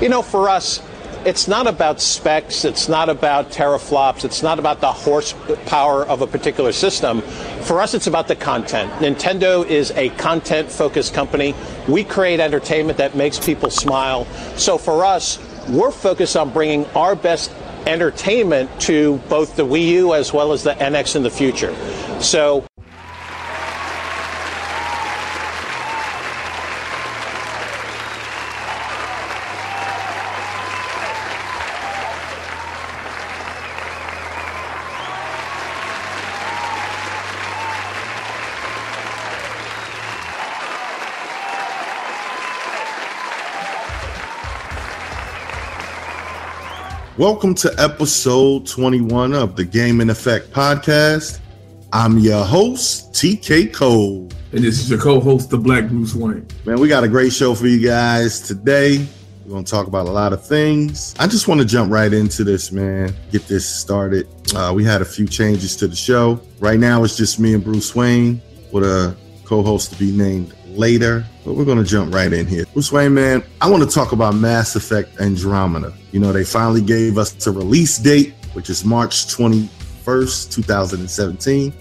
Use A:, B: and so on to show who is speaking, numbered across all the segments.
A: You know, for us, it's not about specs, it's not about teraflops, it's not about the horsepower of a particular system. For us, it's about the content. Nintendo is a content focused company. We create entertainment that makes people smile. So for us, we're focused on bringing our best entertainment to both the Wii U as well as the NX in the future. So
B: Welcome to episode 21 of the Gaming Effect podcast. I'm your host, TK Cole.
C: And this is your co host, the Black Bruce Wayne.
B: Man, we got a great show for you guys today. We're going to talk about a lot of things. I just want to jump right into this, man, get this started. Uh, we had a few changes to the show. Right now, it's just me and Bruce Wayne with a co host to be named later, but we're going to jump right in here. Bruce Wayne, man, I want to talk about Mass Effect Andromeda. You know, they finally gave us a release date, which is March 21st, 2017,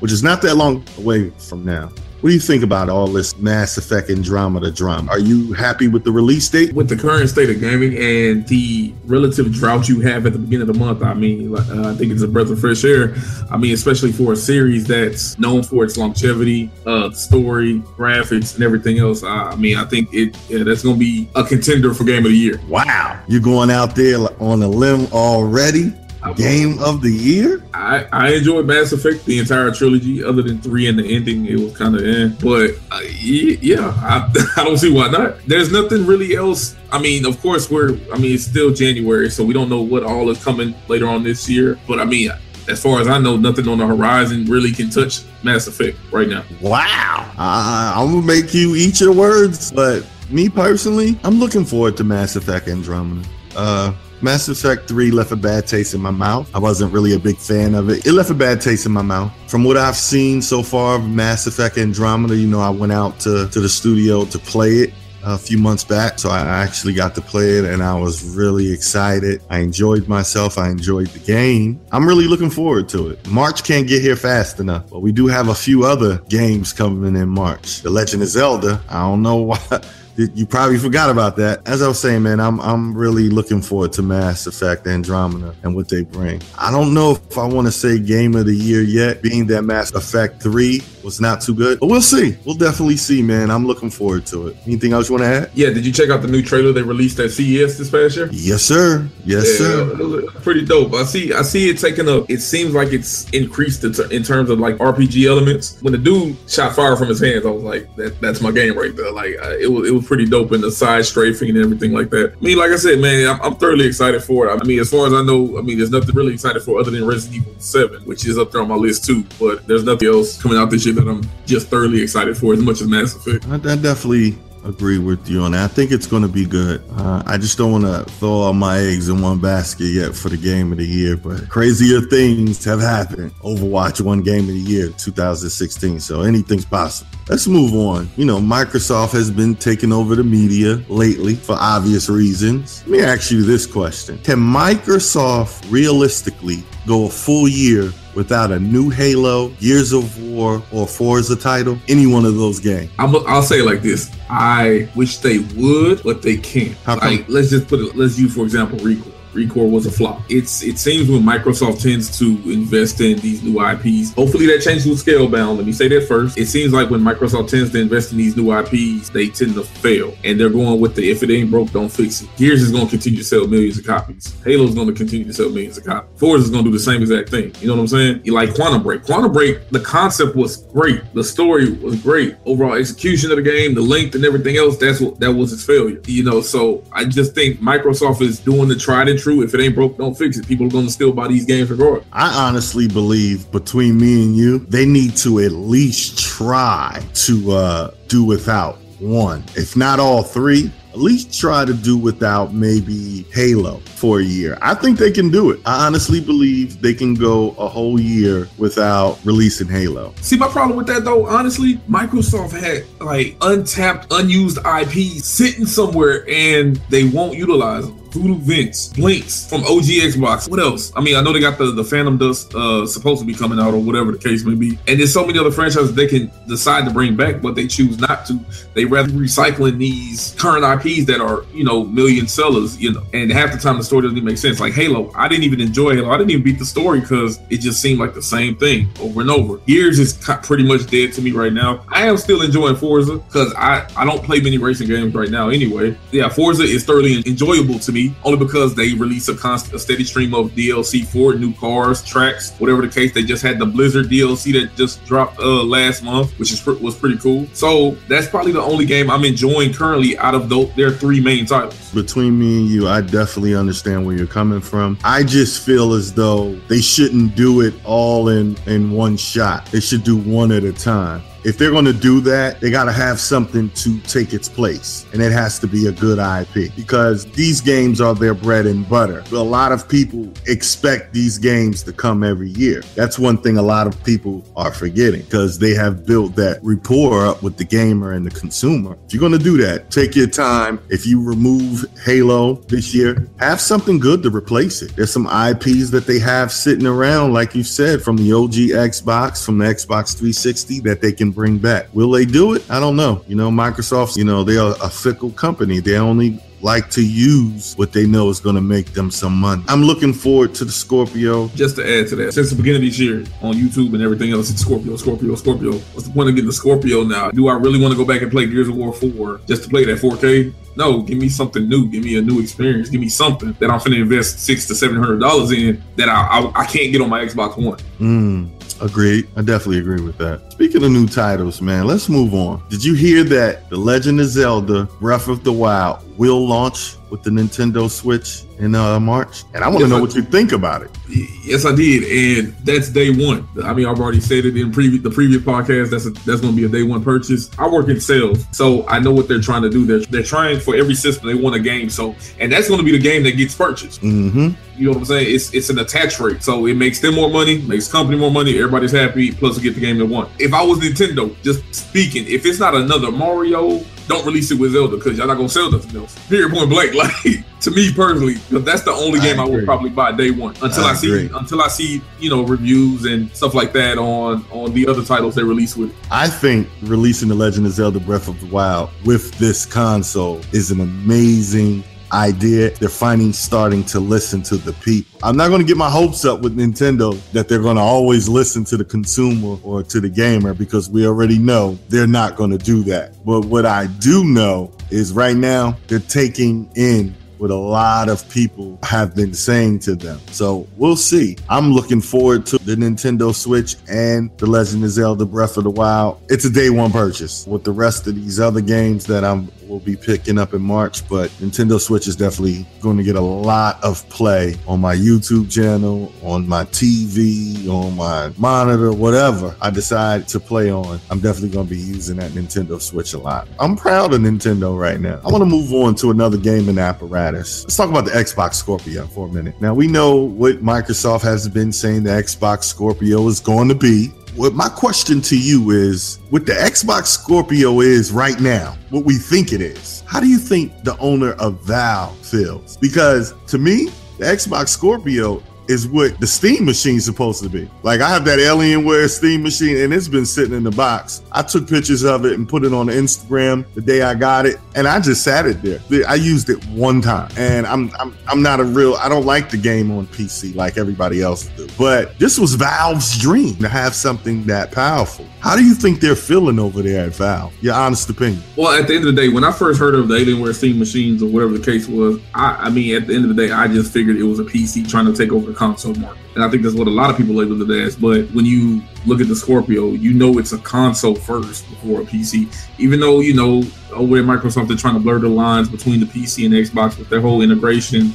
B: which is not that long away from now. What do you think about all this Mass Effect Andromeda drama? To drama? Are you happy with the release date?
C: With the current state of gaming and the relative drought you have at the beginning of the month, I mean, uh, I think it's a breath of fresh air. I mean, especially for a series that's known for its longevity, uh, story, graphics, and everything else. I, I mean, I think it yeah, that's going to be a contender for Game of the Year.
B: Wow, you're going out there on a limb already. Game of the year?
C: I, I enjoyed Mass Effect, the entire trilogy, other than three and the ending. It was kind of eh. But uh, yeah, I, I don't see why not. There's nothing really else. I mean, of course, we're, I mean, it's still January, so we don't know what all is coming later on this year. But I mean, as far as I know, nothing on the horizon really can touch Mass Effect right now.
B: Wow. Uh, I'm going to make you eat your words, but me personally, I'm looking forward to Mass Effect Andromeda. Uh, Mass Effect 3 left a bad taste in my mouth. I wasn't really a big fan of it. It left a bad taste in my mouth. From what I've seen so far of Mass Effect Andromeda, you know, I went out to, to the studio to play it a few months back. So I actually got to play it and I was really excited. I enjoyed myself. I enjoyed the game. I'm really looking forward to it. March can't get here fast enough, but we do have a few other games coming in March. The Legend of Zelda. I don't know why you probably forgot about that. As I was saying, man, I'm I'm really looking forward to Mass Effect Andromeda and what they bring. I don't know if I want to say game of the year yet, being that Mass Effect 3 was not too good, but we'll see. We'll definitely see, man. I'm looking forward to it. Anything else you want to add?
C: Yeah, did you check out the new trailer they released at CES this past year?
B: Yes, sir. Yes, yeah, sir.
C: Pretty dope. I see I see it taking up it seems like it's increased in terms of like RPG elements. When the dude shot fire from his hands, I was like, that, that's my game right there. Like it was it was pretty dope in the side strafing and everything like that. I mean, like I said, man, I'm, I'm, thoroughly excited for it. I mean, as far as I know, I mean, there's nothing really excited for other than Resident Evil 7, which is up there on my list too. But there's nothing else coming out this year that I'm just thoroughly excited for as much as Mass Effect.
B: I, I definitely agree with you on that. I think it's going to be good. Uh, I just don't want to throw all my eggs in one basket yet for the game of the year, but crazier things have happened. Overwatch one game of the year 2016, so anything's possible. Let's move on. You know, Microsoft has been taking over the media lately for obvious reasons. Let me ask you this question Can Microsoft realistically go a full year without a new Halo, Gears of War, or Forza title, any one of those games.
C: i will say it like this: I wish they would, but they can't. Like, let's just put it. Let's use for example, ReCore. ReCore was a flop. It's it seems when Microsoft tends to invest in these new IPs, hopefully that changes with Scalebound. Let me say that first. It seems like when Microsoft tends to invest in these new IPs, they tend to fail, and they're going with the if it ain't broke, don't fix it. Gears is going to continue to sell millions of copies. Halo is going to continue to sell millions of copies. Forza is going to do the same exact thing. You know what I'm saying? Like Quantum Break. Quantum Break, the concept was great, the story was great, overall execution of the game, the length and everything else. That's what that was its failure. You know, so I just think Microsoft is doing the tried and true. If it ain't broke, don't fix it. People are going to still buy these games regardless.
B: I honestly believe between me and you, they need to at least try to uh, do without one, if not all three at least try to do without maybe Halo for a year. I think they can do it. I honestly believe they can go a whole year without releasing Halo.
C: See, my problem with that though, honestly, Microsoft had like untapped, unused IP sitting somewhere and they won't utilize them. Voodoo Vince, Blinx from OG Xbox. What else? I mean, I know they got the, the Phantom Dust uh, supposed to be coming out or whatever the case may be. And there's so many other franchises they can decide to bring back, but they choose not to. They rather recycling these current IPs that are, you know, million sellers, you know, and half the time the story doesn't even make sense. Like Halo, I didn't even enjoy Halo. I didn't even beat the story because it just seemed like the same thing over and over. Gears is pretty much dead to me right now. I am still enjoying Forza because I, I don't play many racing games right now anyway. Yeah, Forza is thoroughly enjoyable to me only because they release a constant, a steady stream of DLC for new cars, tracks, whatever the case. They just had the Blizzard DLC that just dropped uh, last month, which is was pretty cool. So that's probably the only game I'm enjoying currently out of their three main titles.
B: Between me and you, I definitely understand where you're coming from. I just feel as though they shouldn't do it all in in one shot. They should do one at a time if they're going to do that, they got to have something to take its place. And it has to be a good IP because these games are their bread and butter. But a lot of people expect these games to come every year. That's one thing a lot of people are forgetting because they have built that rapport up with the gamer and the consumer. If you're going to do that, take your time. If you remove Halo this year, have something good to replace it. There's some IPs that they have sitting around, like you said, from the OG Xbox, from the Xbox 360 that they can bring back. Will they do it? I don't know. You know, Microsoft, you know, they are a fickle company. They only like to use what they know is going to make them some money. I'm looking forward to the Scorpio.
C: Just to add to that, since the beginning of this year on YouTube and everything else, it's Scorpio, Scorpio, Scorpio. What's the point of getting the Scorpio now? Do I really want to go back and play Gears of War 4 just to play that 4K? No, give me something new. Give me a new experience. Give me something that I'm finna invest six to seven hundred dollars in that I, I, I can't get on my Xbox One.
B: Mm. Agreed. I definitely agree with that. Speaking of new titles, man, let's move on. Did you hear that The Legend of Zelda Breath of the Wild will launch with the Nintendo Switch in uh, March? And I want to yes, know I, what you think about it.
C: Yes, I did, and that's day one. I mean, I've already said it in previous the previous podcast. That's a, that's going to be a day one purchase. I work in sales, so I know what they're trying to do. They're they're trying for every system they want a game. So, and that's going to be the game that gets purchased.
B: Mm-hmm.
C: You know what I'm saying? It's it's an attach rate, so it makes them more money, makes company more money. Everybody's happy. Plus, we get the game they want. If I was Nintendo, just speaking, if it's not another Mario don't release it with Zelda because y'all not gonna sell nothing else. Period. Point blank. Like to me personally, because that's the only game I, I would probably buy day one until I, I see until I see you know reviews and stuff like that on on the other titles they release with.
B: I think releasing the Legend of Zelda Breath of the Wild with this console is an amazing idea. They're finally starting to listen to the people. I'm not going to get my hopes up with Nintendo that they're going to always listen to the consumer or to the gamer because we already know they're not going to do that. But what I do know is right now they're taking in what a lot of people have been saying to them. So we'll see. I'm looking forward to the Nintendo Switch and The Legend of Zelda Breath of the Wild. It's a day one purchase with the rest of these other games that I'm will be picking up in March, but Nintendo Switch is definitely going to get a lot of play on my YouTube channel, on my TV, on my monitor, whatever I decide to play on. I'm definitely going to be using that Nintendo Switch a lot. I'm proud of Nintendo right now. I want to move on to another gaming apparatus. Let's talk about the Xbox Scorpio for a minute. Now, we know what Microsoft has been saying the Xbox Scorpio is going to be what my question to you is what the Xbox Scorpio is right now, what we think it is, how do you think the owner of Valve feels? Because to me, the Xbox Scorpio is what the Steam machine's supposed to be. Like I have that Alienware Steam machine and it's been sitting in the box. I took pictures of it and put it on Instagram the day I got it and I just sat it there. I used it one time and I'm I'm I'm not a real I don't like the game on PC like everybody else do. But this was Valve's dream to have something that powerful. How do you think they're feeling over there at Valve? Your honest opinion.
C: Well, at the end of the day, when I first heard of the Alienware Steam machines or whatever the case was, I, I mean, at the end of the day, I just figured it was a PC trying to take over console market. And I think that's what a lot of people label it as. But when you look at the Scorpio, you know it's a console first before a PC. Even though, you know, over at Microsoft, they're trying to blur the lines between the PC and Xbox with their whole integration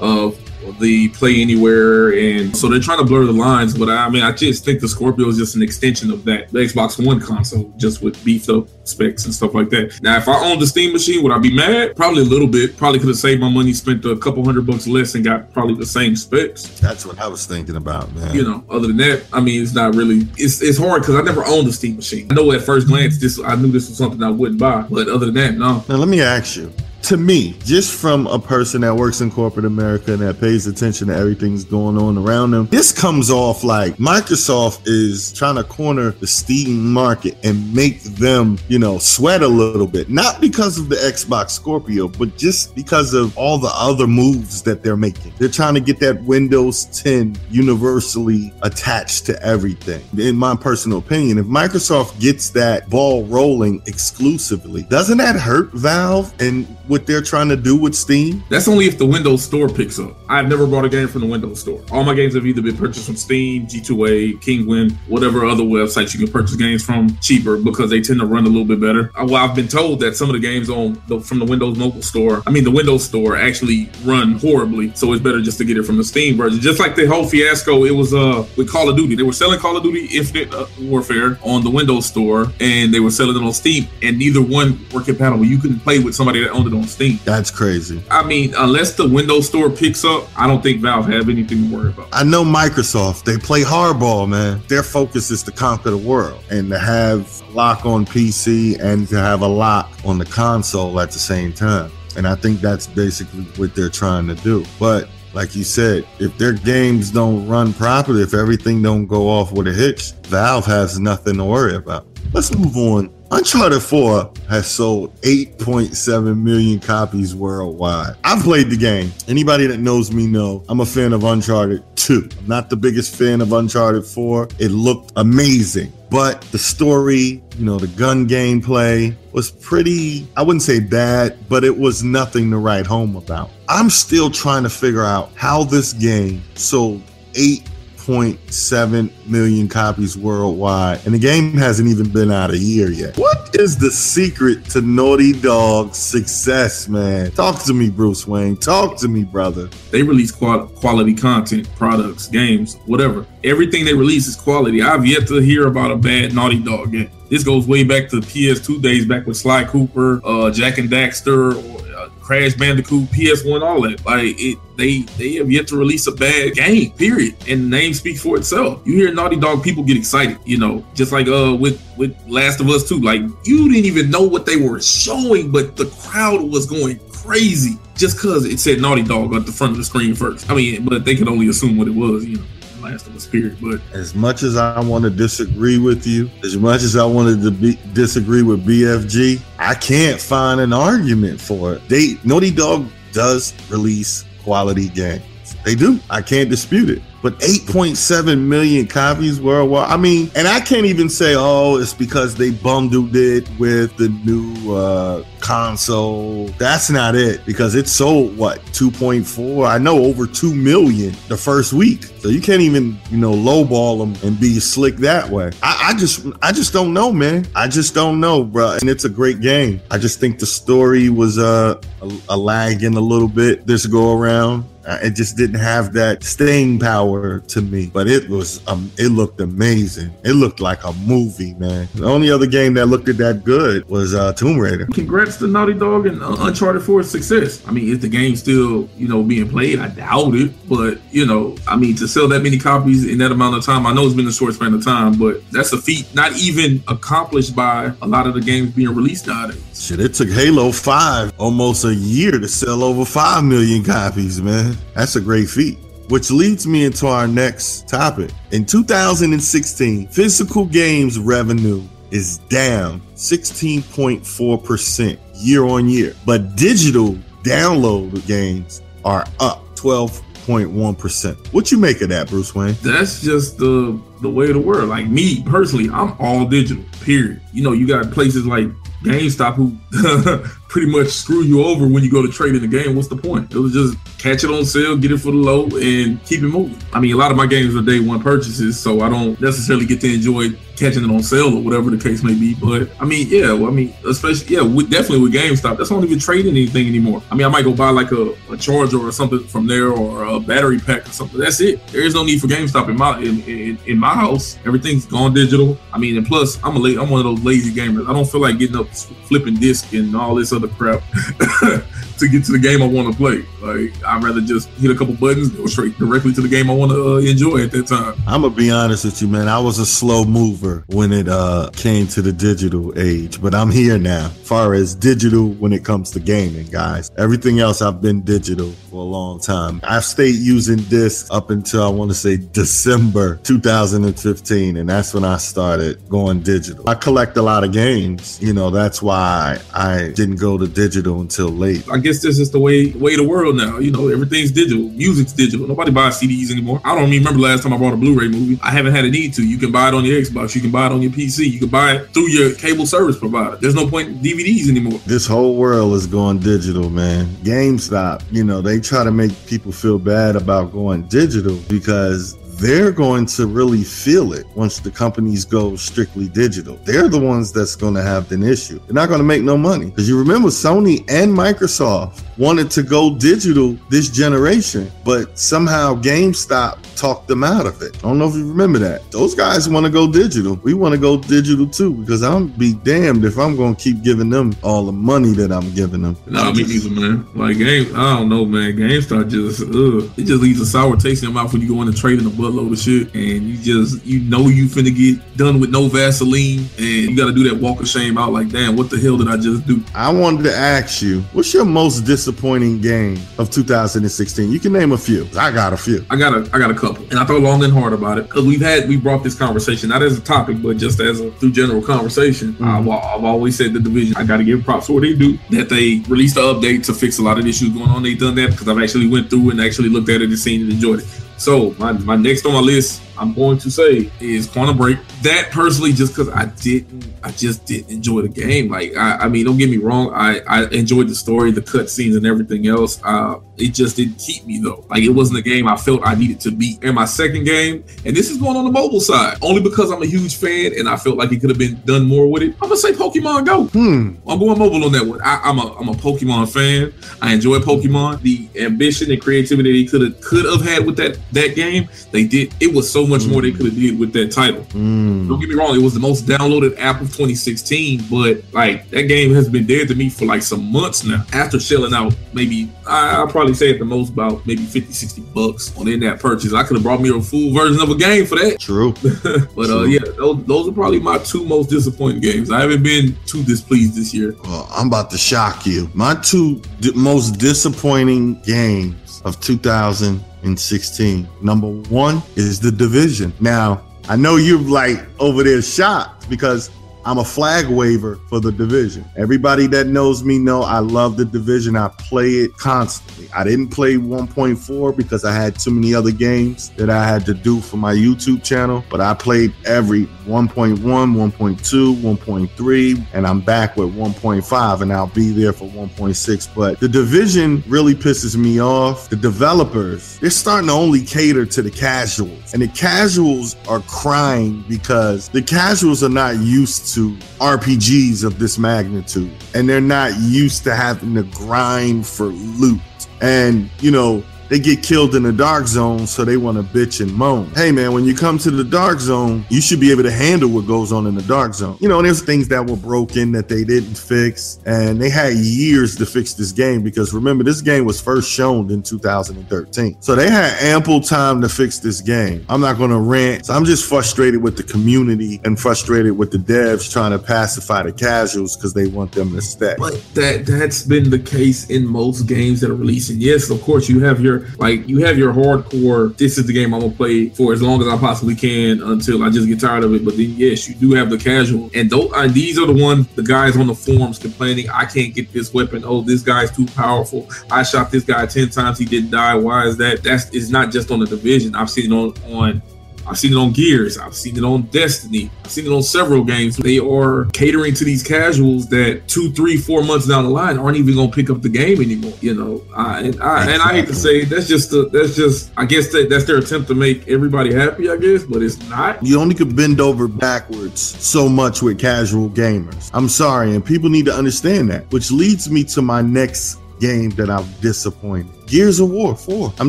C: of the play anywhere, and so they're trying to blur the lines. But I mean, I just think the Scorpio is just an extension of that the Xbox One console, just with beefed up specs and stuff like that. Now, if I owned the Steam machine, would I be mad? Probably a little bit. Probably could have saved my money, spent a couple hundred bucks less, and got probably the same specs.
B: That's what I was thinking about, man.
C: You know, other than that, I mean, it's not really. It's it's hard because I never owned a Steam machine. I know at first glance, this I knew this was something I wouldn't buy, but other than that, no.
B: Now let me ask you to me, just from a person that works in corporate America and that pays attention to everything's going on around them, this comes off like Microsoft is trying to corner the Steam market and make them, you know, sweat a little bit. Not because of the Xbox Scorpio, but just because of all the other moves that they're making. They're trying to get that Windows 10 universally attached to everything. In my personal opinion, if Microsoft gets that ball rolling exclusively, doesn't that hurt Valve and what they're trying to do with Steam?
C: That's only if the Windows Store picks up. I've never bought a game from the Windows Store. All my games have either been purchased from Steam, G2A, Kinguin, whatever other websites you can purchase games from cheaper because they tend to run a little bit better. Uh, well, I've been told that some of the games on the, from the Windows Mobile Store, I mean the Windows Store, actually run horribly. So it's better just to get it from the Steam version. Just like the whole fiasco, it was uh with Call of Duty. They were selling Call of Duty Infinite uh, Warfare on the Windows Store, and they were selling it on Steam, and neither one were compatible. You couldn't play with somebody that owned it on on Steam.
B: That's crazy.
C: I mean, unless the Windows Store picks up, I don't think Valve have anything to worry about.
B: I know Microsoft, they play hardball, man. Their focus is to conquer the world and to have lock on PC and to have a lock on the console at the same time. And I think that's basically what they're trying to do. But like you said, if their games don't run properly, if everything don't go off with a hitch, Valve has nothing to worry about. Let's move on Uncharted 4 has sold 8.7 million copies worldwide. I've played the game. Anybody that knows me know I'm a fan of Uncharted 2. I'm not the biggest fan of Uncharted 4. It looked amazing. But the story, you know, the gun gameplay was pretty, I wouldn't say bad, but it was nothing to write home about. I'm still trying to figure out how this game sold 8 1.7 million copies worldwide, and the game hasn't even been out a year yet. What is the secret to Naughty Dog's success, man? Talk to me, Bruce Wayne. Talk to me, brother.
C: They release quality content, products, games, whatever. Everything they release is quality. I've yet to hear about a bad Naughty Dog game. This goes way back to PS2 days, back with Sly Cooper, uh, Jak and Daxter, or uh, Crash Bandicoot, PS1, all that. Like it, they they have yet to release a bad game. Period. And the name speaks for itself. You hear Naughty Dog, people get excited. You know, just like uh with with Last of Us 2. Like you didn't even know what they were showing, but the crowd was going crazy just because it said Naughty Dog at the front of the screen first. I mean, but they could only assume what it was. You know last of. But
B: as much as I want to disagree with you, as much as I wanted to be, disagree with BFG, I can't find an argument for it. They Naughty Dog does release quality games. They do. I can't dispute it but 8.7 million copies worldwide. I mean, and I can't even say, oh, it's because they bundled it with the new uh, console. That's not it because it sold what 2.4. I know over 2 million the first week. So you can't even, you know, lowball them and be slick that way. I, I just, I just don't know, man. I just don't know, bro. And it's a great game. I just think the story was uh, a, a lagging a little bit this go around. Uh, it just didn't have that staying power to me, but it was um, it looked amazing. It looked like a movie, man. The only other game that looked at that good was uh, Tomb Raider.
C: Congrats to Naughty Dog and Uncharted 4's success. I mean, is the game still you know being played? I doubt it, but you know, I mean, to sell that many copies in that amount of time, I know it's been a short span of time, but that's a feat not even accomplished by a lot of the games being released nowadays.
B: Shit, it took Halo 5 almost a year to sell over 5 million copies, man. That's a great feat. Which leads me into our next topic. In 2016, physical games revenue is down 16.4% year on year, but digital download games are up 12.1%. What you make of that, Bruce Wayne?
C: That's just the the way of the world. Like me personally, I'm all digital. Period. You know, you got places like GameStop who pretty much screw you over when you go to trade in the game. What's the point? It was just catch it on sale, get it for the low, and keep it moving. I mean, a lot of my games are day one purchases, so I don't necessarily get to enjoy catching it on sale or whatever the case may be. But I mean, yeah, well, I mean, especially yeah, with, definitely with GameStop, that's not even trading anything anymore. I mean, I might go buy like a, a charger or something from there or a battery pack or something. That's it. There is no need for GameStop in my in, in, in my house. Everything's gone digital. I mean, and plus, I'm a la- I'm one of those lazy gamers. I don't feel like getting up flipping disc and all this other crap. to get to the game I want to play. Like I'd rather just hit a couple buttons, go straight directly to the game I want to uh, enjoy at that time.
B: I'm gonna be honest with you, man. I was a slow mover when it uh, came to the digital age, but I'm here now. Far as digital when it comes to gaming, guys, everything else I've been digital for a long time. I've stayed using discs up until I want to say December 2015, and that's when I started going digital. I collect a lot of games, you know. That's why I didn't go to digital until late.
C: I guess this is the way way the world now. You know, everything's digital. Music's digital. Nobody buys CDs anymore. I don't even remember last time I bought a Blu-ray movie. I haven't had a need to. You can buy it on your Xbox. You can buy it on your PC. You can buy it through your cable service provider. There's no point in DVDs anymore.
B: This whole world is going digital, man. GameStop, you know, they try to make people feel bad about going digital because they're going to really feel it once the companies go strictly digital. They're the ones that's going to have an issue. They're not going to make no money. Because you remember Sony and Microsoft wanted to go digital this generation, but somehow GameStop talked them out of it. I don't know if you remember that. Those guys want to go digital. We want to go digital too because I'm be damned if I'm going to keep giving them all the money that I'm giving them.
C: No, me neither, man. Like game, I don't know, man. GameStop just, ugh, it just leaves a sour taste in your mouth when you go in and trade in a buttload of shit, and you just, you know, you finna get done with no Vaseline, and you got to do that walk of shame out. Like, damn, what the hell did I just do?
B: I wanted to ask you, what's your most disappointing game of 2016? You can name a few. I got a few.
C: I got a, I got a couple. And I thought long and hard about it because we've had we brought this conversation not as a topic, but just as a through general conversation. Mm-hmm. I've, I've, always said the division. I got to give props for what they do. That they released the update to fix a lot of issues going on. They done that because I've actually went through and actually looked at it and seen and enjoyed it. So my, my next on my list, I'm going to say is Quantum Break. That personally, just because I didn't, I just didn't enjoy the game. Like I, I mean, don't get me wrong, I, I enjoyed the story, the cutscenes, and everything else. Uh, it just didn't keep me though. Like it wasn't a game I felt I needed to beat. And my second game, and this is going on the mobile side, only because I'm a huge fan and I felt like it could have been done more with it. I'm gonna say Pokemon Go.
B: Hmm.
C: I'm going mobile on that one. I, am a I'm a Pokemon fan. I enjoy Pokemon. The ambition and creativity they could have could have had with that that game, they did. It was so much mm. more they could have did with that title.
B: Mm.
C: Don't get me wrong, it was the most downloaded app of 2016, but like that game has been dead to me for like some months now. After shelling out maybe I, I'll probably say at the most about maybe 50, 60 bucks on in that purchase. I could have brought me a full version of a game for that.
B: True.
C: but True. uh yeah, those, those are probably my two most disappointing games. I haven't been too displeased this year.
B: Well, I'm about to shock you. My two most disappointing games of 2016. Number one is the division. Now, I know you're like over there shocked because I'm a flag waver for the division. Everybody that knows me know I love the division. I play it constantly. I didn't play 1.4 because I had too many other games that I had to do for my YouTube channel, but I played every 1.1, 1.2, 1.3, and I'm back with 1.5 and I'll be there for 1.6. But the division really pisses me off. The developers, they're starting to only cater to the casuals, and the casuals are crying because the casuals are not used to RPGs of this magnitude and they're not used to having to grind for loot. And, you know, they get killed in the dark zone, so they want to bitch and moan. Hey man, when you come to the dark zone, you should be able to handle what goes on in the dark zone. You know, there's things that were broken that they didn't fix, and they had years to fix this game because remember, this game was first shown in 2013. So they had ample time to fix this game. I'm not going to rant. So I'm just frustrated with the community and frustrated with the devs trying to pacify the casuals because they want them to stay.
C: But that that's been the case in most games that are releasing. Yes, of course, you have your like you have your hardcore. This is the game I'm gonna play for as long as I possibly can until I just get tired of it. But then yes, you do have the casual, and those these are the ones the guys on the forums complaining I can't get this weapon. Oh, this guy's too powerful. I shot this guy ten times, he didn't die. Why is that? That's it's not just on the division. I've seen it on on I've seen it on Gears. I've seen it on Destiny. I've seen it on several games. They are catering to these casuals that two, three, four months down the line aren't even gonna pick up the game anymore. You know, I, and I exactly. and I hate to say that's just that's just I guess that that's their attempt to make everybody happy. I guess, but it's not.
B: You only could bend over backwards so much with casual gamers. I'm sorry, and people need to understand that. Which leads me to my next game that I'm disappointed. Gears of War 4. I'm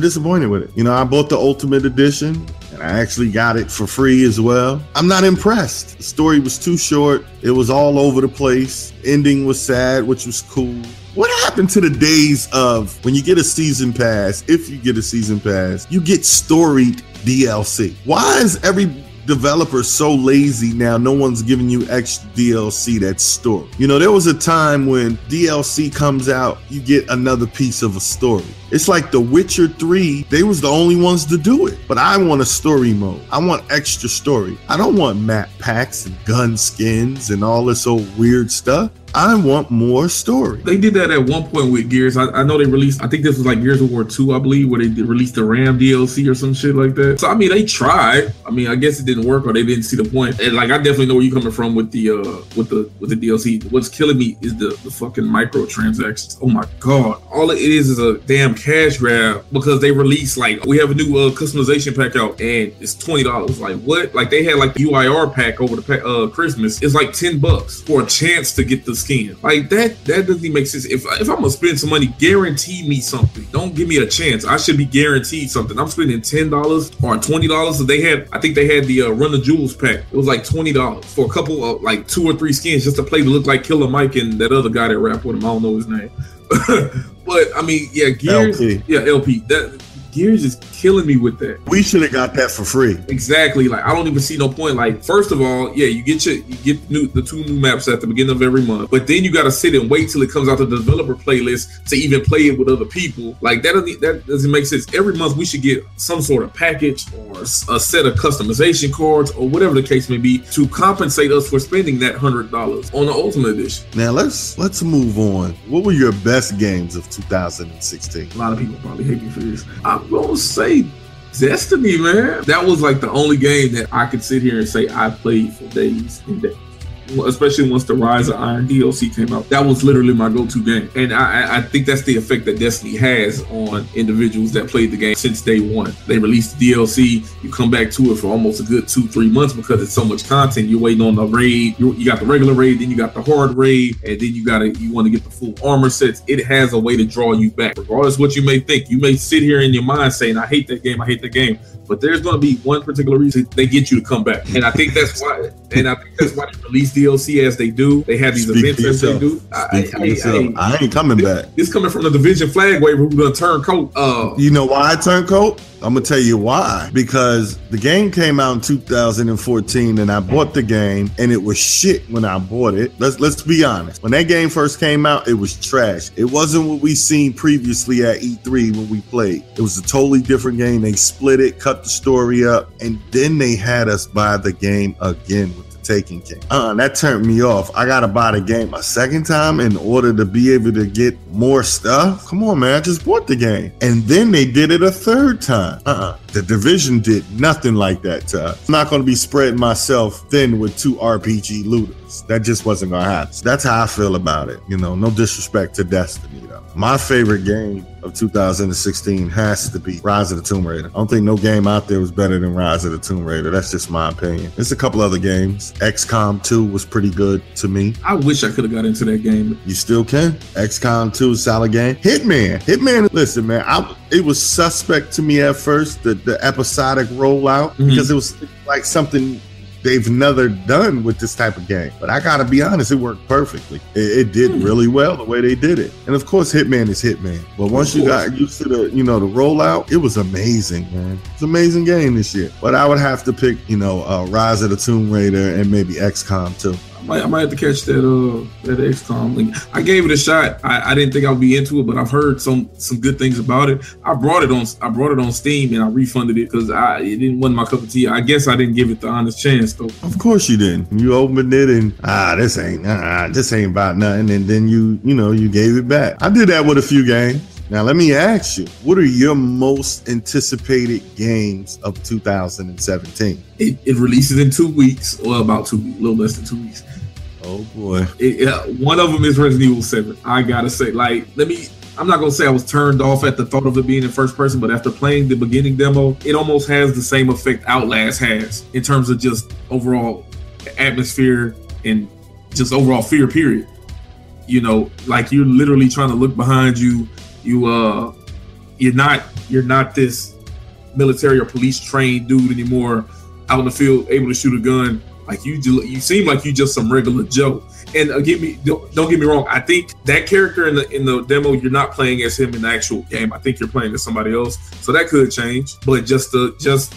B: disappointed with it. You know, I bought the Ultimate Edition I actually got it for free as well. I'm not impressed. The story was too short. It was all over the place. Ending was sad, which was cool. What happened to the days of when you get a season pass, if you get a season pass, you get storied DLC? Why is every developers so lazy now no one's giving you extra dlc that's story. You know there was a time when dlc comes out you get another piece of a story. It's like the witcher 3 they was the only ones to do it. But i want a story mode. I want extra story. I don't want map packs and gun skins and all this old weird stuff I want more story.
C: They did that at one point with Gears. I, I, know they released, I think this was like Gears of War 2, I believe, where they did, released the RAM DLC or some shit like that. So, I mean, they tried. I mean, I guess it didn't work or they didn't see the point. And like, I definitely know where you're coming from with the, uh, with the, with the DLC. What's killing me is the, the fucking microtransactions. Oh my God. All it is is a damn cash grab because they released like, we have a new uh, customization pack out and it's $20. Like, what? Like, they had like the UIR pack over the uh, Christmas. It's like 10 bucks for a chance to get the skin. Like that, that doesn't make sense. If if I'm gonna spend some money, guarantee me something. Don't give me a chance. I should be guaranteed something. I'm spending ten dollars or twenty dollars. So they had, I think they had the uh, Run the Jewels pack. It was like twenty dollars for a couple of like two or three skins just to play to look like Killer Mike and that other guy that rap with him. I don't know his name. but I mean, yeah, Gears, LP. yeah, LP. That Gears is killing me with that.
B: We should have got that for free.
C: Exactly. Like I don't even see no point. Like first of all, yeah, you get your you get new the two new maps at the beginning of every month, but then you got to sit and wait till it comes out the developer playlist to even play it with other people. Like that doesn't that doesn't make sense. Every month we should get some sort of package or a set of customization cards or whatever the case may be to compensate us for spending that hundred dollars on the Ultimate Edition.
B: Now let's let's move on. What were your best games of 2016?
C: A lot of people probably hate me for this. I I'm gonna say Destiny, man. That was like the only game that I could sit here and say I played for days and days especially once the Rise of Iron DLC came out. That was literally my go-to game, and I, I think that's the effect that Destiny has on individuals that played the game since day one. They released the DLC, you come back to it for almost a good two, three months because it's so much content. You're waiting on the raid. You, you got the regular raid, then you got the hard raid, and then you got to you want to get the full armor sets. It has a way to draw you back, regardless what you may think. You may sit here in your mind saying, "I hate that game. I hate that game." but there's going to be one particular reason they get you to come back, and I think that's why. And I think that's why they release DLC as they do. They have these Speak events as they do.
B: I, I, I, ain't coming back.
C: This coming from the division flag wave who's going to turn coat. Uh,
B: you know why I turn coat? I'm gonna tell you why. Because the game came out in 2014, and I bought the game, and it was shit when I bought it. Let's let's be honest. When that game first came out, it was trash. It wasn't what we seen previously at E3 when we played. It was a totally different game. They split it, cut the story up, and then they had us buy the game again with Taken King. Uh, that turned me off. I gotta buy the game a second time in order to be able to get more stuff. Come on, man. I just bought the game. And then they did it a third time. Uh-uh. The division did nothing like that to us. I'm not gonna be spreading myself thin with two RPG looters. That just wasn't gonna happen. So that's how I feel about it. You know, no disrespect to Destiny though. My favorite game of 2016 has to be Rise of the Tomb Raider. I don't think no game out there was better than Rise of the Tomb Raider. That's just my opinion. There's a couple other games. XCOM 2 was pretty good to me.
C: I wish I could have got into that game.
B: You still can. XCOM 2 solid game. Hitman. Hitman, listen, man, I, it was suspect to me at first, the, the episodic rollout, mm-hmm. because it was like something they've never done with this type of game. But I gotta be honest, it worked perfectly. It, it did hmm. really well the way they did it. And of course, Hitman is Hitman. But once you got used to the, you know, the rollout, it was amazing, man. It's an amazing game this year. But I would have to pick, you know, uh, Rise of the Tomb Raider and maybe XCOM too.
C: I might, I might have to catch that uh that XCOM link. I gave it a shot. I, I didn't think I'd be into it, but I've heard some some good things about it. I brought it on I brought it on Steam and I refunded it because I it didn't want my cup of tea. I guess I didn't give it the honest chance though.
B: Of course you didn't. You opened it and ah this ain't ah this ain't about nothing, and then you you know you gave it back. I did that with a few games. Now, let me ask you, what are your most anticipated games of 2017?
C: It, it releases in two weeks, or about two, a little less than two weeks.
B: Oh boy!
C: It, one of them is Resident Evil Seven. I gotta say, like, let me. I'm not gonna say I was turned off at the thought of it being in first person, but after playing the beginning demo, it almost has the same effect Outlast has in terms of just overall atmosphere and just overall fear. Period. You know, like you're literally trying to look behind you. You uh, you're not you're not this military or police trained dude anymore out in the field able to shoot a gun like you, do, you seem like you just some regular Joe. And uh, get me, don't, don't, get me wrong. I think that character in the in the demo, you're not playing as him in the actual game. I think you're playing as somebody else. So that could change. But just the just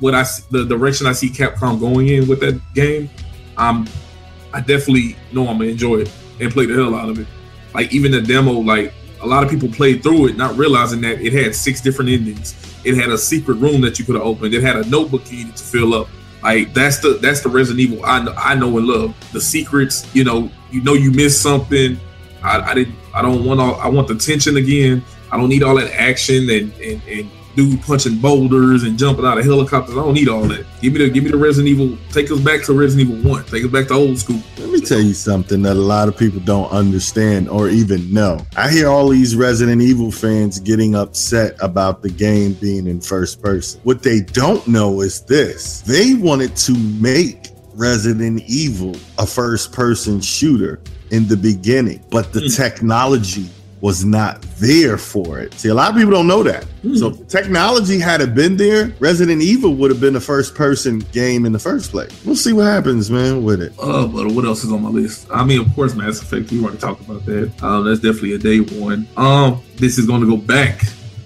C: what I the direction I see Capcom going in with that game, I definitely know I'm gonna enjoy it and play the hell out of it. Like even the demo, like a lot of people played through it, not realizing that it had six different endings. It had a secret room that you could have opened. It had a notebook you needed to fill up. Like that's the that's the Resident Evil I know, I know and love. The secrets, you know, you know you missed something. I, I didn't. I don't want all. I want the tension again. I don't need all that action and and, and dude punching boulders and jumping out of helicopters. I don't need all that. Give me the give me the Resident Evil. Take us back to Resident Evil One. Take us back to old school.
B: Tell you something that a lot of people don't understand or even know. I hear all these Resident Evil fans getting upset about the game being in first person. What they don't know is this: they wanted to make Resident Evil a first person shooter in the beginning, but the mm. technology was not there for it. See, a lot of people don't know that. Hmm. So technology had it been there, Resident Evil would have been a first person game in the first place. We'll see what happens, man, with it.
C: Uh, but what else is on my list? I mean, of course, Mass Effect. We already talked about that. Um, that's definitely a day one. Um, this is going to go back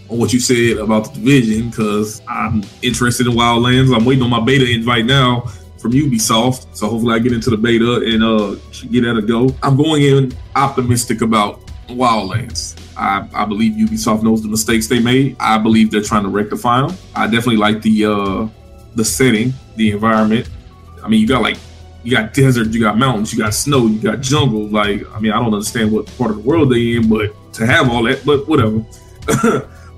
C: on what you said about the division because I'm interested in Wildlands. I'm waiting on my beta invite now from Ubisoft. So hopefully I get into the beta and uh get at a go. I'm going in optimistic about Wildlands. I, I believe Ubisoft knows the mistakes they made. I believe they're trying to rectify them. I definitely like the uh, the setting, the environment. I mean, you got like you got desert, you got mountains, you got snow, you got jungle. Like, I mean, I don't understand what part of the world they in, but to have all that, but whatever.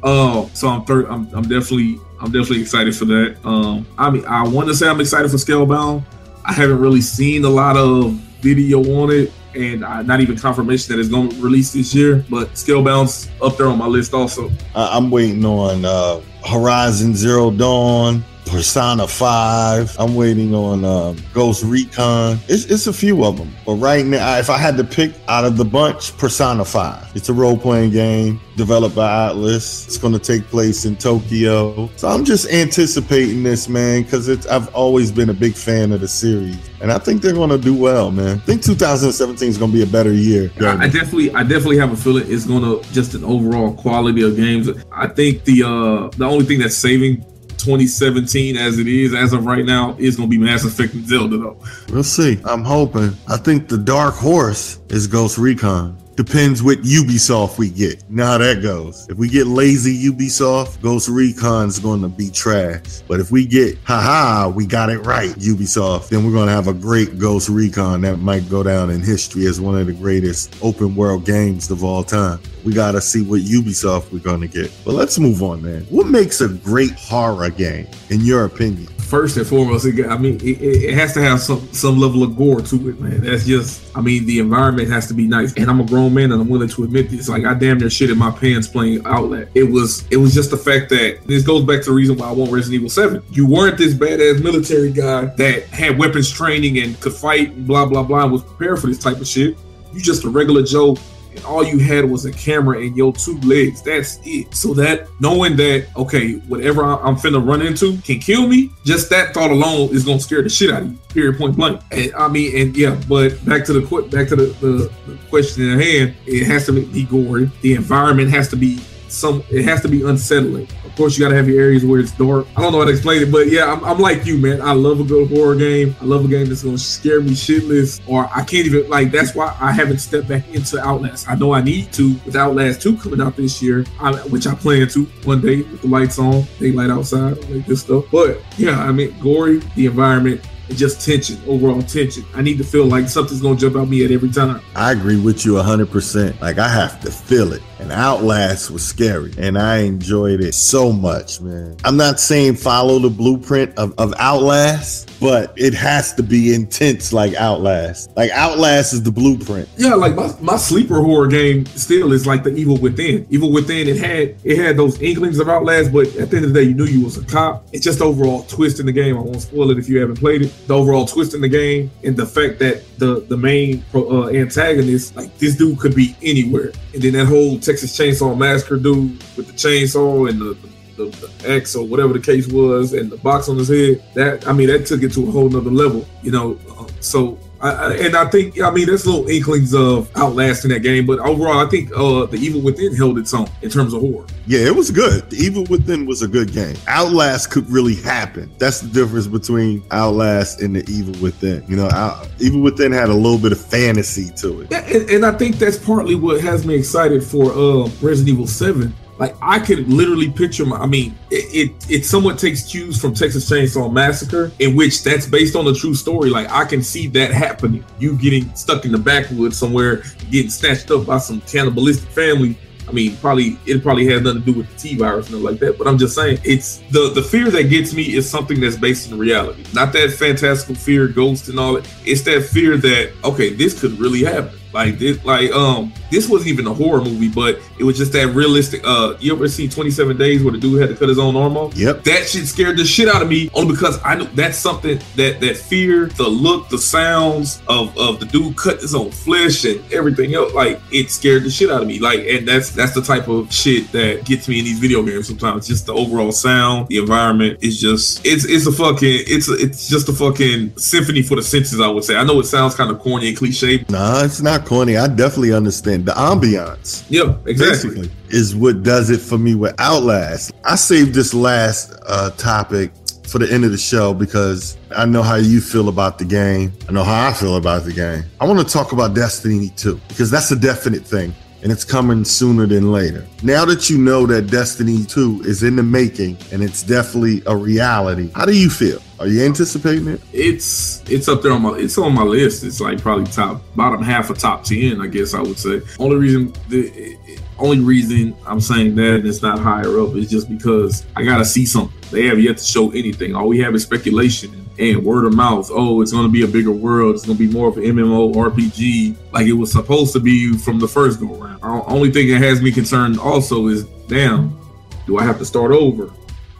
C: uh, so I'm third. I'm, I'm definitely I'm definitely excited for that. Um, I mean, I want to say I'm excited for Scalebound. I haven't really seen a lot of video on it and uh, not even confirmation that it's going to release this year. But Scalebound's up there on my list also.
B: I'm waiting on uh, Horizon Zero Dawn. Persona 5. I'm waiting on uh, Ghost Recon. It's, it's a few of them. But right now, if I had to pick out of the bunch, Persona 5. It's a role playing game developed by Atlus. It's going to take place in Tokyo. So I'm just anticipating this, man, because I've always been a big fan of the series. And I think they're going to do well, man. I think 2017 is going to be a better year.
C: I, I definitely, I definitely have a feeling it's going to just an overall quality of games. I think the uh the only thing that's saving 2017 as it is as of right now is going to be Mass Effect and Zelda though.
B: We'll see. I'm hoping. I think the dark horse is Ghost Recon. Depends what Ubisoft we get. How that goes. If we get lazy Ubisoft, Ghost Recon's going to be trash. But if we get, haha, we got it right, Ubisoft, then we're going to have a great Ghost Recon that might go down in history as one of the greatest open world games of all time. We got to see what Ubisoft we're going to get. But let's move on, man. What makes a great horror game, in your opinion?
C: First and foremost, it, I mean, it, it, has to have some some level of gore to it, man. That's just, I mean, the environment has to be nice. And I'm a grown man, and I'm willing to admit this. Like, I damn near shit in my pants playing Outlast. It was, it was just the fact that this goes back to the reason why I want Resident Evil Seven. You weren't this badass military guy that had weapons training and could fight, and blah blah blah, and was prepared for this type of shit. You just a regular Joe and all you had was a camera and your two legs. That's it. So that knowing that okay, whatever I'm finna run into can kill me, just that thought alone is gonna scare the shit out of you. Period. Point blank. And, I mean, and yeah, but back to the back to the, the, the question at hand. It has to be gory. The environment has to be some. It has to be unsettling. Of course, you got to have your areas where it's dark. I don't know how to explain it, but yeah, I'm, I'm, like you, man. I love a good horror game. I love a game that's to scare me shitless, or I can't even, like, that's why I haven't stepped back into Outlast. I know I need to with Outlast 2 coming out this year, I, which I plan to one day with the lights on, daylight outside, that good stuff. But yeah, I mean, gory, the environment, just tension, overall tension. I need to feel like something's gonna jump out me at every time.
B: I agree with you 100%. Like I have to feel it. And Outlast was scary. And I enjoyed it so much, man. I'm not saying follow the blueprint of, of Outlast, but it has to be intense like Outlast. Like Outlast is the blueprint.
C: Yeah, like my, my sleeper horror game still is like the Evil Within. Evil Within, it had it had those inklings of Outlast, but at the end of the day, you knew you was a cop. It's just overall twist in the game. I won't spoil it if you haven't played it. The overall twist in the game and the fact that the the main uh, antagonist, like this dude could be anywhere. And then that whole Texas Chainsaw Massacre dude with the chainsaw and the, the, the, X or whatever the case was and the box on his head. That I mean, that took it to a whole nother level. You know, uh, so I, and I think, I mean, there's little inklings of outlasting that game, but overall, I think uh, the Evil Within held its own in terms of horror.
B: Yeah, it was good. The Evil Within was a good game. Outlast could really happen. That's the difference between Outlast and the Evil Within. You know, Out, Evil Within had a little bit of fantasy to it.
C: Yeah, and, and I think that's partly what has me excited for uh, Resident Evil 7 like I could literally picture my. I mean, it, it, it somewhat takes cues from Texas Chainsaw Massacre, in which that's based on a true story. Like I can see that happening. You getting stuck in the backwoods somewhere, getting snatched up by some cannibalistic family. I mean, probably it probably has nothing to do with the T virus and like that. But I'm just saying, it's the the fear that gets me is something that's based in reality, not that fantastical fear, ghost and all that. It's that fear that okay, this could really happen. Like this, like um, this wasn't even a horror movie, but it was just that realistic. Uh, you ever see Twenty Seven Days where the dude had to cut his own arm off?
B: Yep.
C: That shit scared the shit out of me only because I know that's something that that fear, the look, the sounds of of the dude cut his own flesh and everything else. Like it scared the shit out of me. Like, and that's that's the type of shit that gets me in these video games sometimes. Just the overall sound, the environment is just it's it's a fucking it's a, it's just a fucking symphony for the senses. I would say. I know it sounds kind of corny and cliche.
B: Nah, it's not corny. I definitely understand the ambiance.
C: Yeah, exactly.
B: Is what does it for me with Outlast. I saved this last uh, topic for the end of the show because I know how you feel about the game. I know how I feel about the game. I want to talk about Destiny 2 because that's a definite thing and it's coming sooner than later. Now that you know that Destiny 2 is in the making and it's definitely a reality, how do you feel? Are you anticipating it?
C: It's it's up there on my it's on my list. It's like probably top bottom half of top ten, I guess I would say. Only reason the only reason I'm saying that and it's not higher up is just because I gotta see something. They have yet to show anything. All we have is speculation and word of mouth. Oh, it's going to be a bigger world. It's going to be more of an MMO RPG like it was supposed to be from the first go around. The only thing that has me concerned also is, damn, do I have to start over?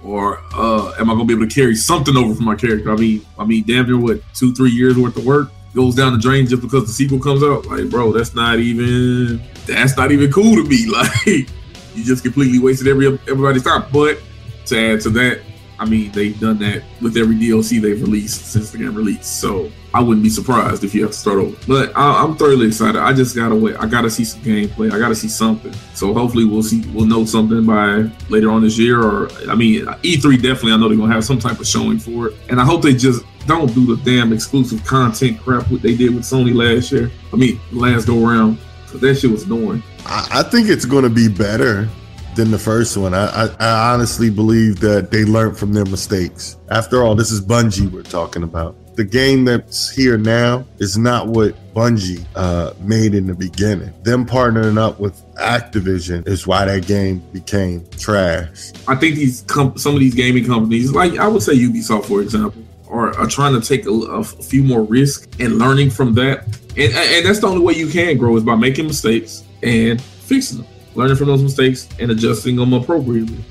C: Or uh, am I going to be able to carry something over from my character? I mean, I mean, damn near what two, three years worth of work goes down the drain just because the sequel comes out. Like, bro, that's not even that's not even cool to me. Like, you just completely wasted every everybody's time. But to add to that, I mean, they've done that with every DLC they've released since the game released. So I wouldn't be surprised if you have to start over. But I, am thoroughly excited. I just gotta wait. I gotta see some gameplay. I gotta see something. So hopefully we'll see. We'll know something by later on this year. Or I mean, E3 definitely. I know they're gonna have some type of showing for it. And I hope they just don't do the damn exclusive content crap what they did with Sony last year. I mean, last go around. That shit was annoying.
B: I, I think it's gonna be better than the first one. I, I, I, honestly believe that they learned from their mistakes. After all, this is Bungie we're talking about. The game that's here now is not what Bungie uh, made in the beginning. Them partnering up with Activision is why that game became trash.
C: I think these com- some of these gaming companies, like I would say Ubisoft, for example, are, are trying to take a, a few more risks and learning from that. And, and that's the only way you can grow is by making mistakes and fixing them learning from those mistakes and adjusting them appropriately.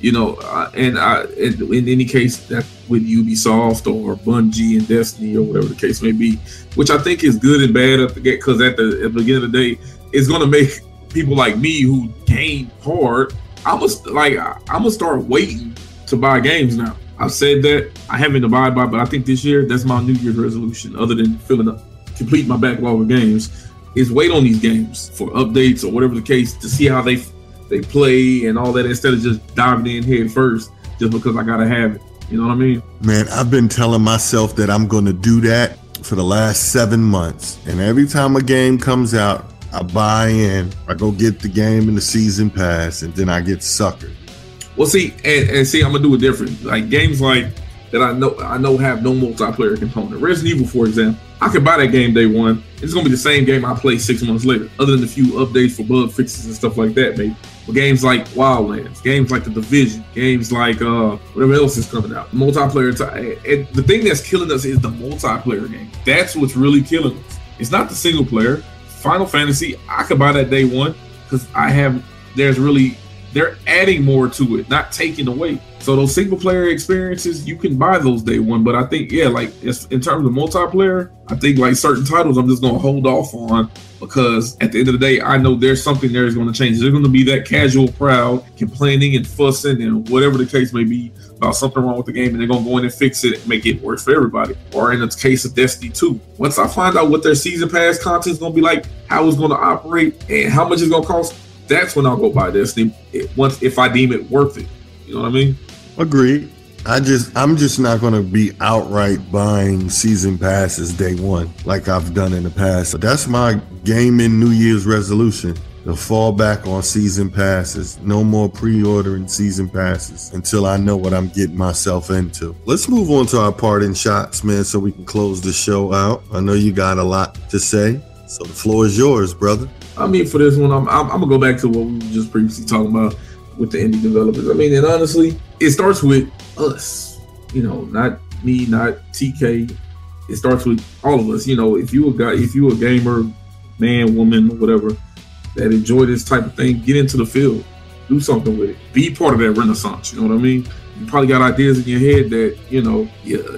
C: You know, uh, and I, in, in any case, that with Ubisoft or Bungie and Destiny or whatever the case may be, which I think is good and bad at the get because at the at the beginning of the day, it's going to make people like me who game hard. I'm gonna like I'm gonna start waiting to buy games now. I've said that I haven't abided by, but I think this year that's my New Year's resolution. Other than filling up, complete my backlog of games, is wait on these games for updates or whatever the case to see how they they play and all that instead of just diving in head first just because I gotta have it. You know what I mean?
B: Man, I've been telling myself that I'm gonna do that for the last seven months. And every time a game comes out, I buy in, I go get the game and the season pass, and then I get suckered.
C: Well, see, and, and see, I'm gonna do it different. Like games like that I know I know have no multiplayer component. Resident Evil, for example, I could buy that game day one. It's gonna be the same game I play six months later, other than a few updates for bug fixes and stuff like that, maybe. But games like Wildlands, games like The Division, games like uh whatever else is coming out, multiplayer. T- and the thing that's killing us is the multiplayer game. That's what's really killing us. It's not the single player. Final Fantasy, I could buy that day one because I have. There's really they're adding more to it, not taking away. So those single player experiences, you can buy those day one. But I think, yeah, like in terms of multiplayer, I think like certain titles, I'm just gonna hold off on because at the end of the day, I know there's something there is to change. There's to be that casual crowd complaining and fussing and whatever the case may be about something wrong with the game, and they're to go in and fix it and make it work for everybody. Or in the case of Destiny 2, once I find out what their season pass content is to be like, how it's to operate, and how much it's to cost, that's when I'll go buy Destiny. Once if I deem it worth it, you know what I mean?
B: Agreed. I just I'm just not gonna be outright buying season passes day one like I've done in the past. That's my gaming New Year's resolution. To fall back on season passes. No more pre-ordering season passes until I know what I'm getting myself into. Let's move on to our parting shots, man, so we can close the show out. I know you got a lot to say, so the floor is yours, brother.
C: I mean, for this one, I'm, I'm, I'm gonna go back to what we were just previously talking about with the indie developers. I mean, and honestly, it starts with us. You know, not me, not TK. It starts with all of us. You know, if you a guy, if you a gamer, man, woman, whatever, that enjoy this type of thing, get into the field, do something with it, be part of that renaissance. You know what I mean? You probably got ideas in your head that you know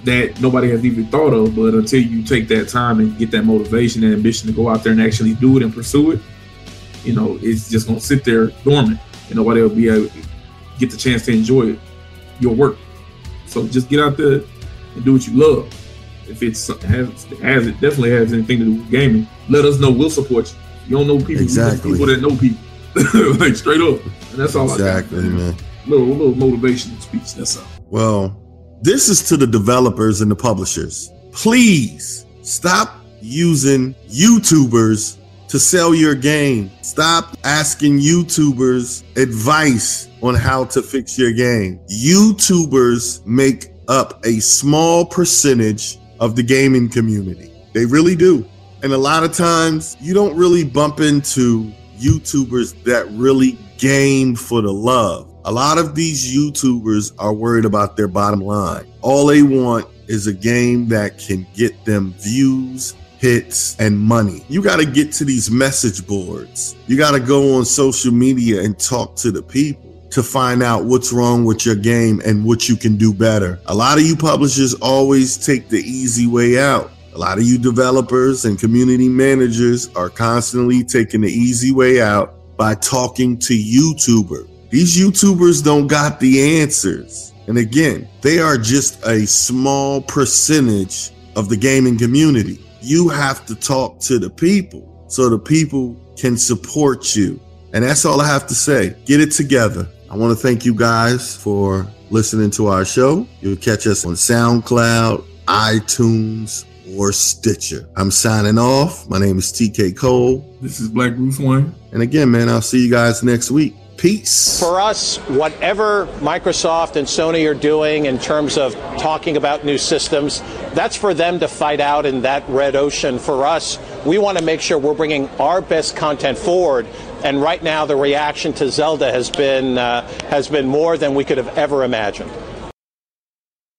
C: that nobody has even thought of, but until you take that time and get that motivation and ambition to go out there and actually do it and pursue it, you know, it's just gonna sit there dormant, and nobody will be able to get the chance to enjoy it your work. So just get out there and do what you love. If it's has, has it definitely has anything to do with gaming, let us know. We'll support you. You don't know people,
B: exactly.
C: people that know people, like straight up. And that's all.
B: Exactly, man.
C: Little little motivational speech. That's all.
B: Well, this is to the developers and the publishers. Please stop using YouTubers to sell your game. Stop asking YouTubers advice on how to fix your game. YouTubers make up a small percentage of the gaming community. They really do. And a lot of times you don't really bump into YouTubers that really game for the love. A lot of these YouTubers are worried about their bottom line. All they want is a game that can get them views hits, and money. You got to get to these message boards. You got to go on social media and talk to the people to find out what's wrong with your game and what you can do better. A lot of you publishers always take the easy way out. A lot of you developers and community managers are constantly taking the easy way out by talking to YouTubers. These YouTubers don't got the answers. And again, they are just a small percentage of the gaming community you have to talk to the people so the people can support you. And that's all I have to say. Get it together. I want to thank you guys for listening to our show. You'll catch us on SoundCloud, iTunes, or Stitcher. I'm signing off. My name is TK Cole.
C: This is Black Bruce Wayne.
B: And again, man, I'll see you guys next week. Peace.
A: For us, whatever Microsoft and Sony are doing in terms of talking about new systems, that's for them to fight out in that red ocean. For us, we want to make sure we're bringing our best content forward. And right now, the reaction to Zelda has been uh, has been more than we could have ever imagined.